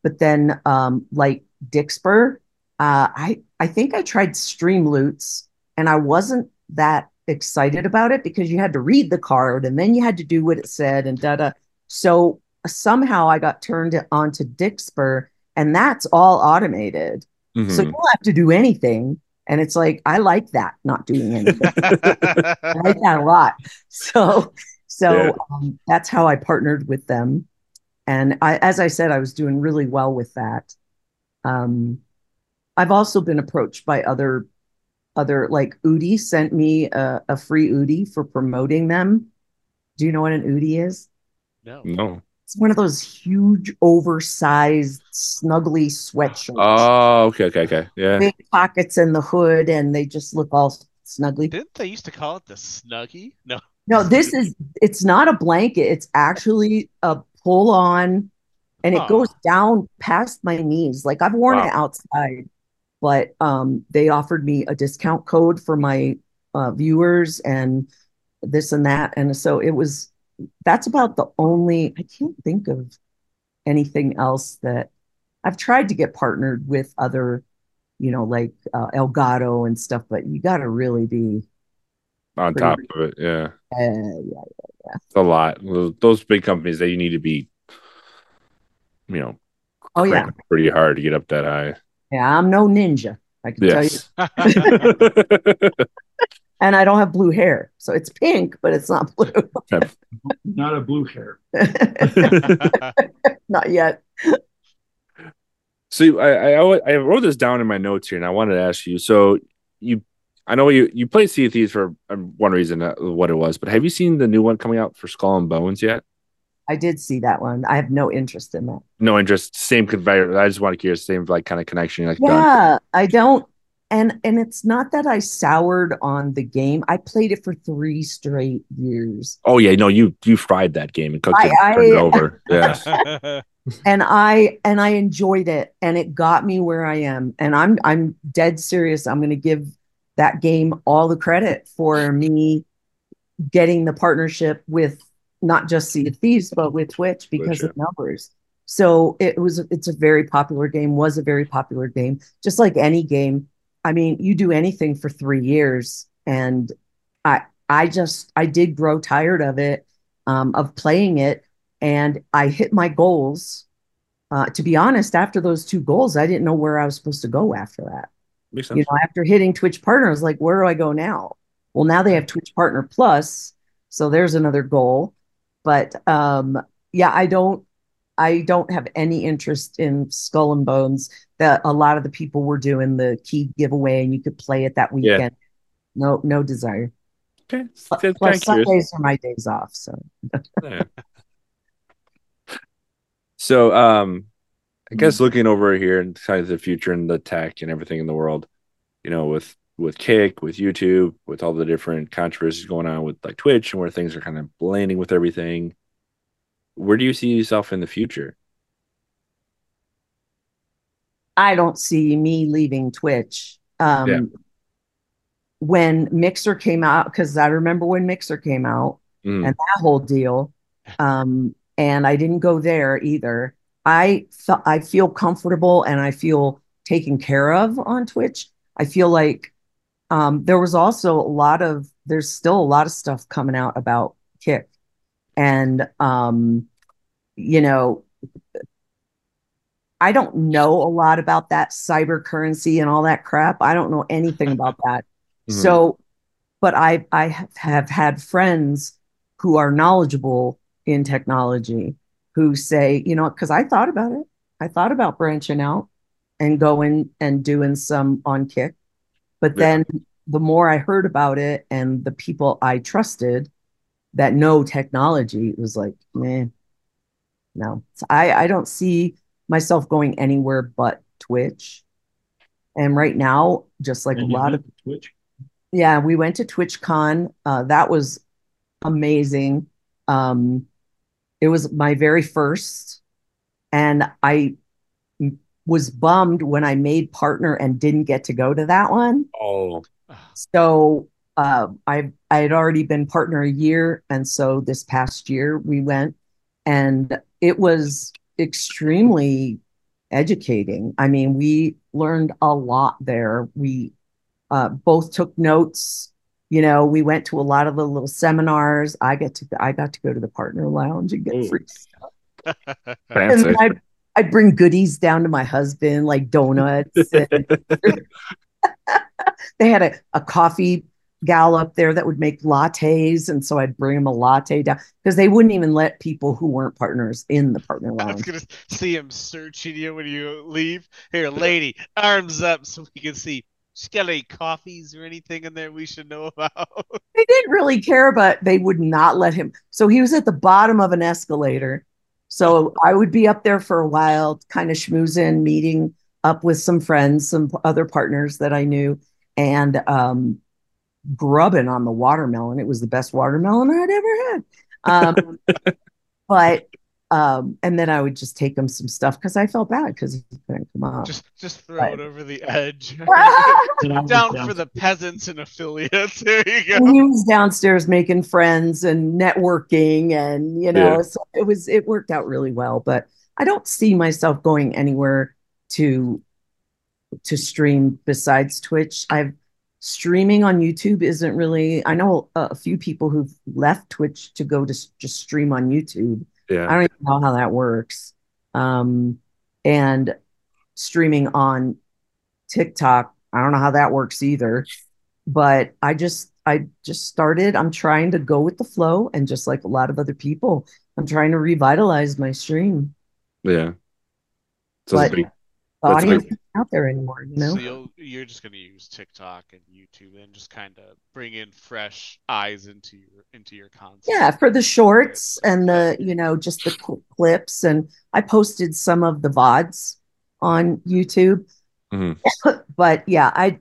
But then um, like Dixper, uh, I I think I tried Streamloots and I wasn't that excited about it because you had to read the card and then you had to do what it said and da da. So somehow I got turned on to Dixper and that's all automated. So Mhm. you don't have to do anything. And it's like I like that, not doing anything. I like that a lot. So, so Yeah. um, that's how I partnered with them. And I, as I said, I was doing really well with that. Um, I've also been approached by other, other like Oodie sent me a, a free Oodie for promoting them. Do you know what an Oodie is? no. No. It's one of those huge, oversized, snuggly sweatshirts, Oh, okay, okay, okay. Yeah. big pockets in the hood, and they just look all snuggly. Didn't they used to call it the Snuggie? No. No, this is it's not a blanket. It's actually a pull on and it Huh. goes down past my knees. Like I've worn Wow. it outside, but um they offered me a discount code for my uh viewers and this and that. And so it was that's about the only I can't think of anything else that I've tried to get partnered with other, you know, like uh, Elgato and stuff, but you got to really be On top of it. Yeah. uh, yeah. It's a lot. Those- Those big companies that you need to be, you know, Oh yeah. pretty hard to get up that high. Yeah, I'm no ninja. I can tell you. And I don't have blue hair. So it's pink, but it's not blue. Not a blue hair. not yet. So I, I I wrote this down in my notes here, and I wanted to ask you. So you, I know you you played Sea of Thieves for um, one reason, uh, what it was, but have you seen the new one coming out for Skull and Bones yet? I did see that one. I have no interest in that. No interest. Same conveyor. I just want to curious. Same like kind of connection. Like done. Yeah, I don't and and it's not that I soured on the game. I played it for three straight years. Oh yeah, no, you you fried that game and cooked I- it, and turned it over. Yeah. And I and I enjoyed it and it got me where I am. And I'm I'm dead serious. I'm gonna give that game all the credit for me getting the partnership with not just Sea of Thieves, but with Twitch because Twitch, of numbers. So it was it's a very popular game, was a very popular game, just like any game. I mean, you do anything for three years, and I I just I did grow tired of it, um, of playing it, and I hit my goals. Uh, to be honest, after those two goals, I didn't know where I was supposed to go after that Makes sense. you know, after hitting Twitch Partner, I was like, where do I go now? Well, now they have Twitch Partner Plus, so there's another goal. But um, yeah, I don't, I don't have any interest in Skull and Bones. That a lot of the people were doing the key giveaway, and you could play it that Yeah. weekend. No, no desire. okay. Plus, plus. Sundays are my days off, so Yeah. So, um, I guess looking over here and kind of the future and the tech and everything in the world, you know, with with Kick, with YouTube, with all the different controversies going on with like Twitch and where things are kind of blending with everything, where do you see yourself in the future? I don't see me leaving Twitch. Um, Yeah. When Mixer came out, because I remember when Mixer came out Mm. and that whole deal, um, and I didn't go there either. I I feel comfortable and I feel taken care of on Twitch. I feel like um, there was also a lot of there's still a lot of stuff coming out about Kick, and um, you know I don't know a lot about that cyber currency and all that crap. I don't know anything about that. Mhm. So, but I I have, have had friends who are knowledgeable in technology who say, you know, because I thought about it. I thought about branching out and going and doing some on Kick, but Yeah. then the more I heard about it and the people I trusted that know technology, it was like, man, no. So I, I don't see myself going anywhere but Twitch. And right now, just like And a lot of Twitch. yeah, we went to TwitchCon. Uh, that was amazing. Um, it was my very first, and I was bummed when I made partner and didn't get to go to that one. So uh, I I had already been partner a year, and so this past year we went, and it was extremely educating. I mean, we learned a lot there. We uh, both took notes. You know, we went to a lot of the little seminars. I get to I got to go to the partner lounge and get Ooh. free stuff. And I'd, I'd bring goodies down to my husband, like donuts. and they had a, a coffee gal up there that would make lattes. And so I'd bring him a latte down because they wouldn't even let people who weren't partners in the partner I was gonna see him searching you when you leave. Here, lady, arms up so we can see. She got any coffees or anything in there we should know about? They didn't really care, but they would not let him. So he was at the bottom of an escalator. So I would be up there for a while, kind of schmoozing, meeting up with some friends, some other partners that I knew, and um, grubbing on the watermelon. It was the best watermelon I'd ever had. Um, but um, and then I would just take him some stuff because I felt bad because he couldn't come up. Just just throw Right. it over the edge. And I was Down down- for the peasants and affiliates. There you And he was downstairs making friends and networking and you know Yeah. so it was it worked out really well but i don't see myself going anywhere to to stream besides twitch i've streaming on youtube isn't really i know a, a few people who've left twitch to go to s- just stream on youtube Yeah. i don't even know how that works um and streaming on tiktok i don't know how that works either but I just I just started. I'm trying to go with the flow, and just like a lot of other people, I'm trying to revitalize my stream. Yeah. So But big, the that's a audience big- isn't out there anymore, you know. So you'll, you're just gonna use TikTok and YouTube and just kind of bring in fresh eyes into your into your content. Yeah, for the shorts and the you know just the cl- clips, and I posted some of the vods on YouTube. Mhm. but yeah, I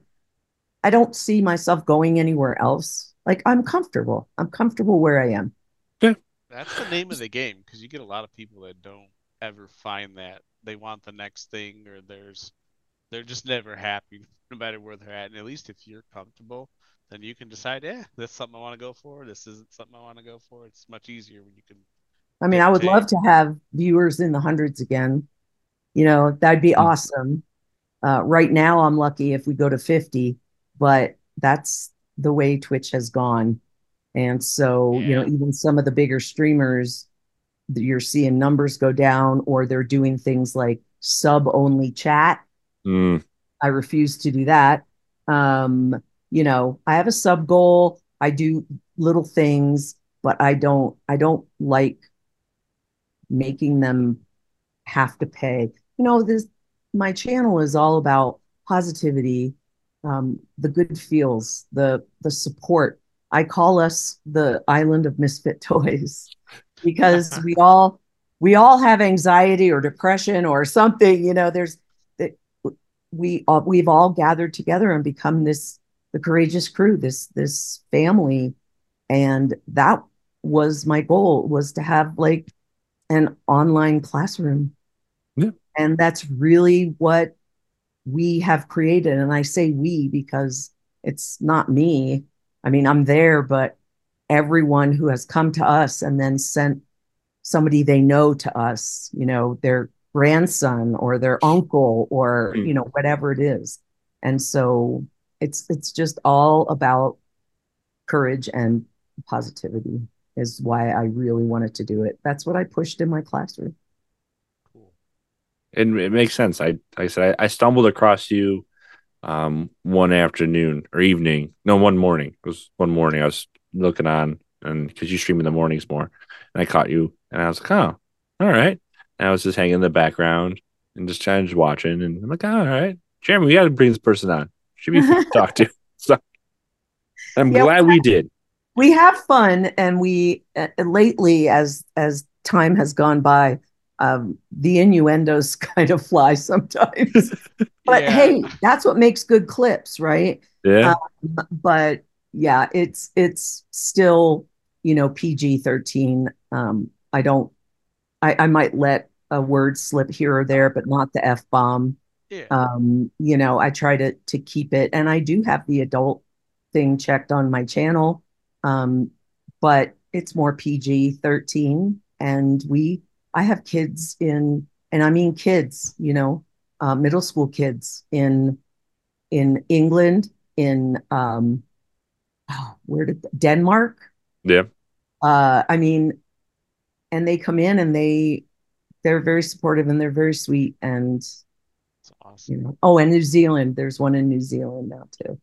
I don't see myself going anywhere else. Like I'm comfortable. I'm comfortable where I am. Yeah. That's the name of the game because you get a lot of people that don't ever find that they want the next thing or there's they're just never happy no matter where they're at. And at least if you're comfortable, then you can decide, yeah, this is something I want to go for. This isn't something I want to go for. It's much easier when you can. I mean, I would love to have viewers in the hundreds again. You know, that'd be Mm. awesome. Uh, right now, I'm lucky if we go to 50, but that's the way Twitch has gone. And so, you know, even some of the bigger streamers, you're seeing numbers go down, or they're doing things like sub only chat. Mm, I refuse to do that. Um, you know, I have a sub goal. I do little things, but I don't I don't like making them have to pay. You know, this my channel is all about positivity, um, the good feels, the the support. I call us the island of misfit toys because we all we all have anxiety or depression or something. You know, there's that we all, we've all gathered together and become this the courageous crew, this this family, and that was my goal was to have like an online classroom. Yeah. And that's really what we have created. And I say we because it's not me. I mean, I'm there, but everyone who has come to us and then sent somebody they know to us, you know, their grandson or their uncle or, Mm. you know, whatever it is. And so it's it's just all about courage and positivity is why I really wanted to do it. That's what I pushed in my classroom. Cool. and it makes sense. I like I said I, I stumbled across you um one afternoon or evening. No, one morning. It was one morning. I was looking on and because you stream in the mornings more, and I caught you, and I was like, oh, all right. And I was just hanging in the background and just kind of watching, and I'm like, oh, all right, Jeremy, we got to bring this person on. Should be fun to talk to. So I'm Yeah, glad we did. we have fun and we uh, lately as as time has gone by um the innuendos kind of fly sometimes but Yeah. hey that's what makes good clips right Yeah. but yeah it's it's still you know pg-13 um i don't i i might let a word slip here or there but not the f-bomb Yeah. um you know i try to to keep it and i do have the adult thing checked on my channel um but it's more pg 13 and we i have kids in and i mean kids you know uh, middle school kids in in england in um oh, where did denmark Yeah. uh i mean and they come in and they they're very supportive and they're very sweet and That's awesome. you know oh and new zealand there's one in new zealand now too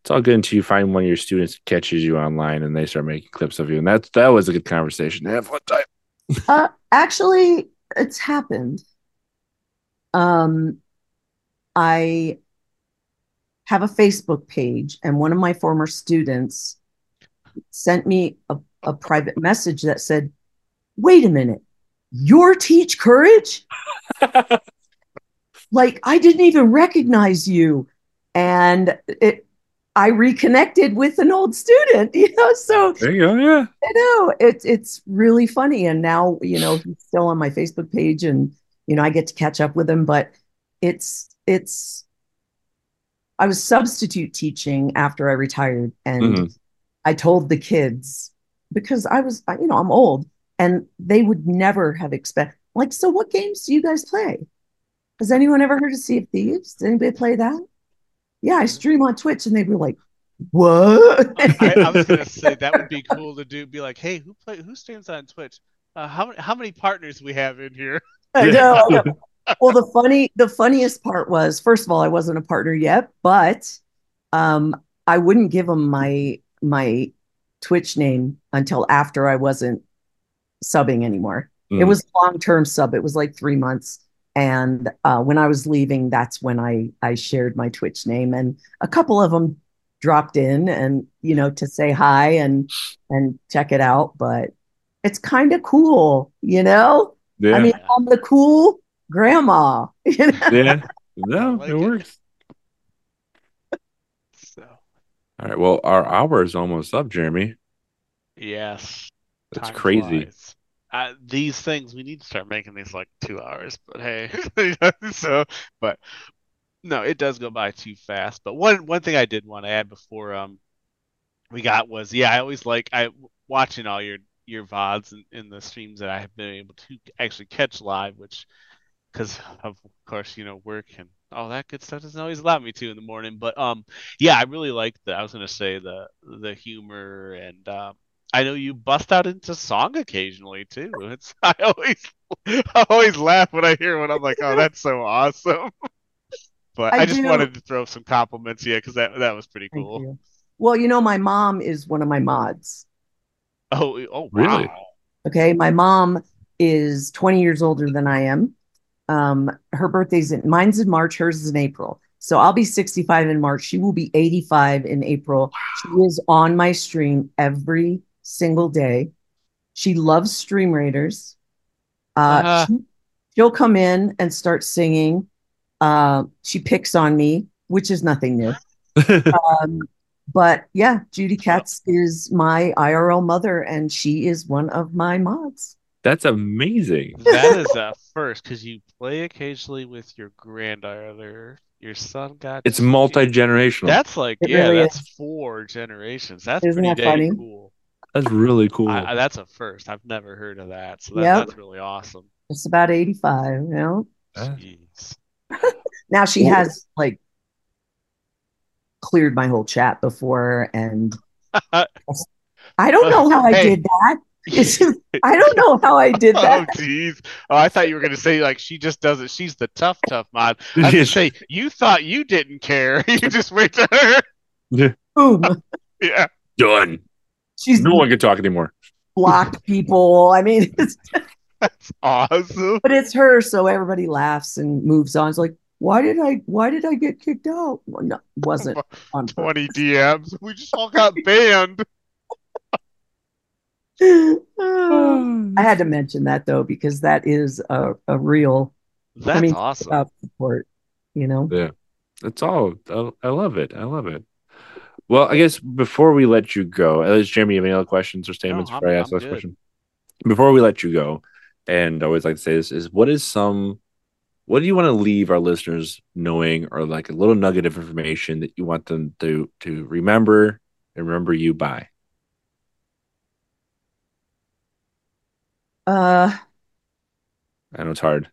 It's all good until you find one of your students catches you online and they start making clips of you. And that's that was a good conversation have one time. uh actually it's happened um i have a facebook page and one of my former students sent me a, a private message that said wait a minute you're teach courage like I didn't even recognize you. And it I reconnected with an old student, you know, so There you go. Yeah. I know it's it's really funny. And now, you know, he's still on my Facebook page and you know, I get to catch up with him, but it's it's I was substitute teaching after I retired and Mhm. I told the kids because I was you know, I'm old and they would never have expected. like so what games do you guys play? Has anyone ever heard of Sea of Thieves? Did anybody play that? Yeah, I stream on Twitch and they were like, What? I, I was gonna say that would be cool to do. Be like, hey, who play? Who streams on Twitch? Uh, how many how many partners we have in here? I I know. Well, the funny, the funniest part was, first of all, I wasn't a partner yet, but um, I wouldn't give them my my Twitch name until after I wasn't subbing anymore. It Mm. was long term sub. It was like three months, and uh, when I was leaving, that's when I I shared my Twitch name, and a couple of them dropped in and you know to say hi and and check it out. But it's kind of cool, you know. Yeah. I mean, I'm the cool grandma. You know? yeah. No, like it it. works. So All right. Well, our hour is almost up, Jeremy. yes, That's time crazy. Uh, these things we need to start making these like two hours. But hey, so but no, it does go by too fast. But one one thing I did want to add before um we got was yeah, I always like I watching all your your VODs and in the streams that I have been able to actually catch live, which because of course you know work and all that good stuff doesn't always allow me to in the morning. But um yeah, I really like the I was gonna say the the humor and um I know you bust out into song occasionally too. It's I always I always laugh when I hear one. I'm like, oh, that's so awesome. But I I, just do. wanted to throw some compliments, yeah, because that that was pretty cool. you. Well, you know, my mom is one of my mods. Oh, oh, Really? Okay. My mom is 20 years older than I am. Um, her birthday's in mine's in March, hers is in April. So I'll be 65 in March. She will be 85 in April. She is on my stream every single day. She loves Stream Raiders. Uh, Uh-huh. she, she'll come in and start singing. Uh, she picks on me, which is nothing new. Um, but yeah, Judy Katz is my IRL mother, and she is one of my mods. That's amazing. That is a first because you play occasionally with your granddaughter. Your son got It's two- multi generational. That's like It yeah, really that's is. four generations. That's Isn't pretty that funny? cool. That's really cool. I, I, that's a first. I've never heard of that, so that, Yep. that's really awesome. It's about 85, you know. Jeez. Ah. Now she Well- has like cleared my whole chat before, and I don't know how I did that. It's just- I don't know how I did that. Oh that. jeez. Oh, I thought you were gonna say like she just does it. She's the tough, tough mod. I was say you thought you didn't care. You just wait to her. Boom. Yeah. Done. She's No one can talk anymore. blocked people. I mean, it's, That's awesome. but it's her, so everybody laughs and moves on. It's like, why did I why did I get kicked out? Well, no, wasn't on 20 DMs. We just all got banned. I had to mention that though because that is a, a real That's I mean, awesome. about support, you know. Yeah, that's all. I, I love it. I love it. Well, I guess before we let you go, uh, does Jeremy have any other questions or statements I'm- before I ask I'm this good. question? Before we let you go, and I always like to say this is what is some what do you want to leave our listeners knowing or like a little nugget of information that you want them to to remember and remember you by? Uh I know it's hard.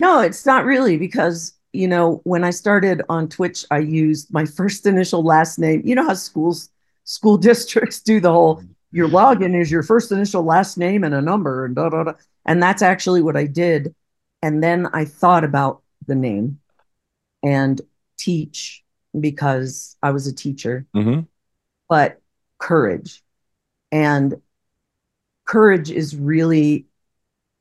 No, it's not really because, you know, when I started on Twitch, I used my first initial last name. You know how schools, school districts do the whole your login is your first initial last name and a number and da da da. And that's actually what I did. And then I thought about the name and teach because I was a teacher, Mm-hmm. but courage. And courage is really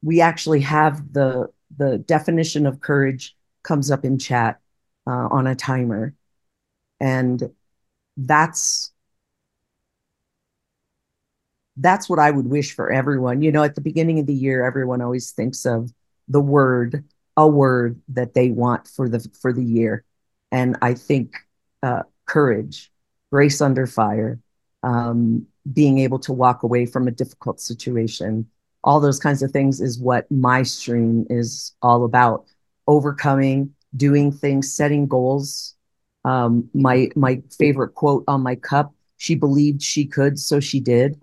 we actually have the the definition of courage comes up in chat uh, on a timer. And that's that's what i would wish for everyone. You know at the beginning of the year everyone always thinks of the word a word that they want for the for the year. And i think uh, courage grace under fire um, being able to walk away from a difficult situation. All those kinds of things is what my stream is all about. Overcoming doing things setting goals. Um, my my favorite quote on my cup she believed she could so she did.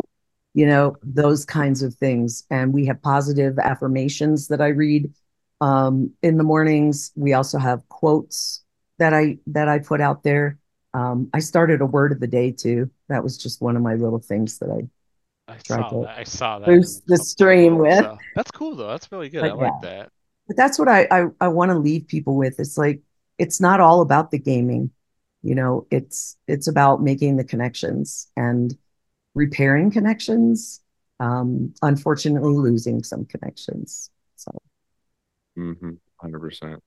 You know those kinds of things. And we have positive affirmations that i read um, in the mornings. We also have quotes that i that i put out there um, i started a word of the day too that was just one of my little things that i I Try saw to that. I saw that. boost the stream else, with. so That's cool though. That's really good. But I like that. but that's what I I, I want to leave people with. It's like it's not all about the gaming, you know. It's it's about making the connections and repairing connections. Um, unfortunately, losing some connections. So Mm-hmm. Hundred percent.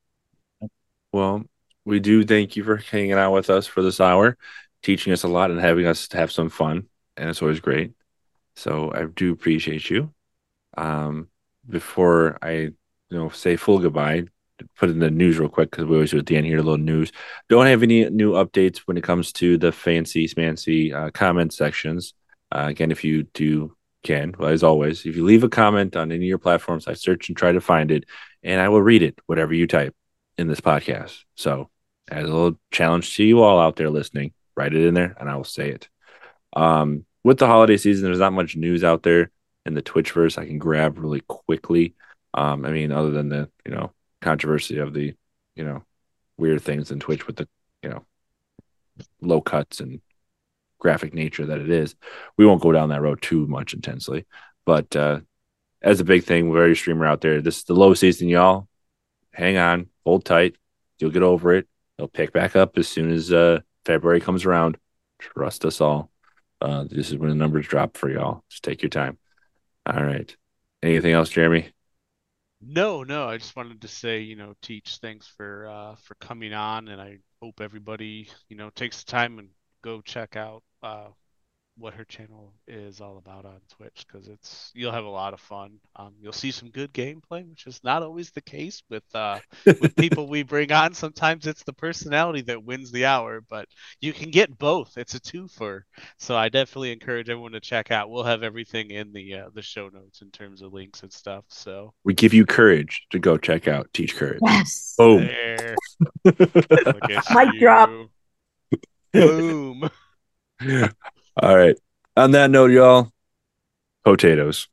Well, we do thank you for hanging out with us for this hour, teaching us a lot and having us have some fun, and it's always great. So I do appreciate you. Um, before I, you know, say full goodbye, put in the news real quick because we always do at the end here a little news. Don't have any new updates when it comes to the fancy smancy uh, comment sections. Uh, again, if you do can, well, as always, if you leave a comment on any of your platforms, I search and try to find it, and I will read it, whatever you type in this podcast. So, as a little challenge to you all out there listening, write it in there, and I will say it. Um, with the holiday season, there's not much news out there in the Twitchverse I can grab really quickly. Um, I mean, other than the you know controversy of the you know weird things in Twitch with the you know low cuts and graphic nature that it is, we won't go down that road too much intensely. But uh, as a big thing, every streamer out there, this is the low season, y'all. Hang on, hold tight. You'll get over it. It'll pick back up as soon as uh, February comes around. Trust us all. Uh, this is when the numbers drop for y'all. Just take your time. All right. Anything else, Jeremy? No, no, I just wanted to say, you know, teach thanks for uh for coming on and I hope everybody, you know, takes the time and go check out uh what her channel is all about on Twitch because it's you'll have a lot of fun. Um, you'll see some good gameplay, which is not always the case with uh with people we bring on. Sometimes it's the personality that wins the hour, but you can get both. It's a twofer. So I definitely encourage everyone to check out. We'll have everything in the uh, the show notes in terms of links and stuff. So We give you courage to go check out Teach Courage. yes, Boom. there. Look at Mic drop. Boom. All right. On that note, y'all, potatoes.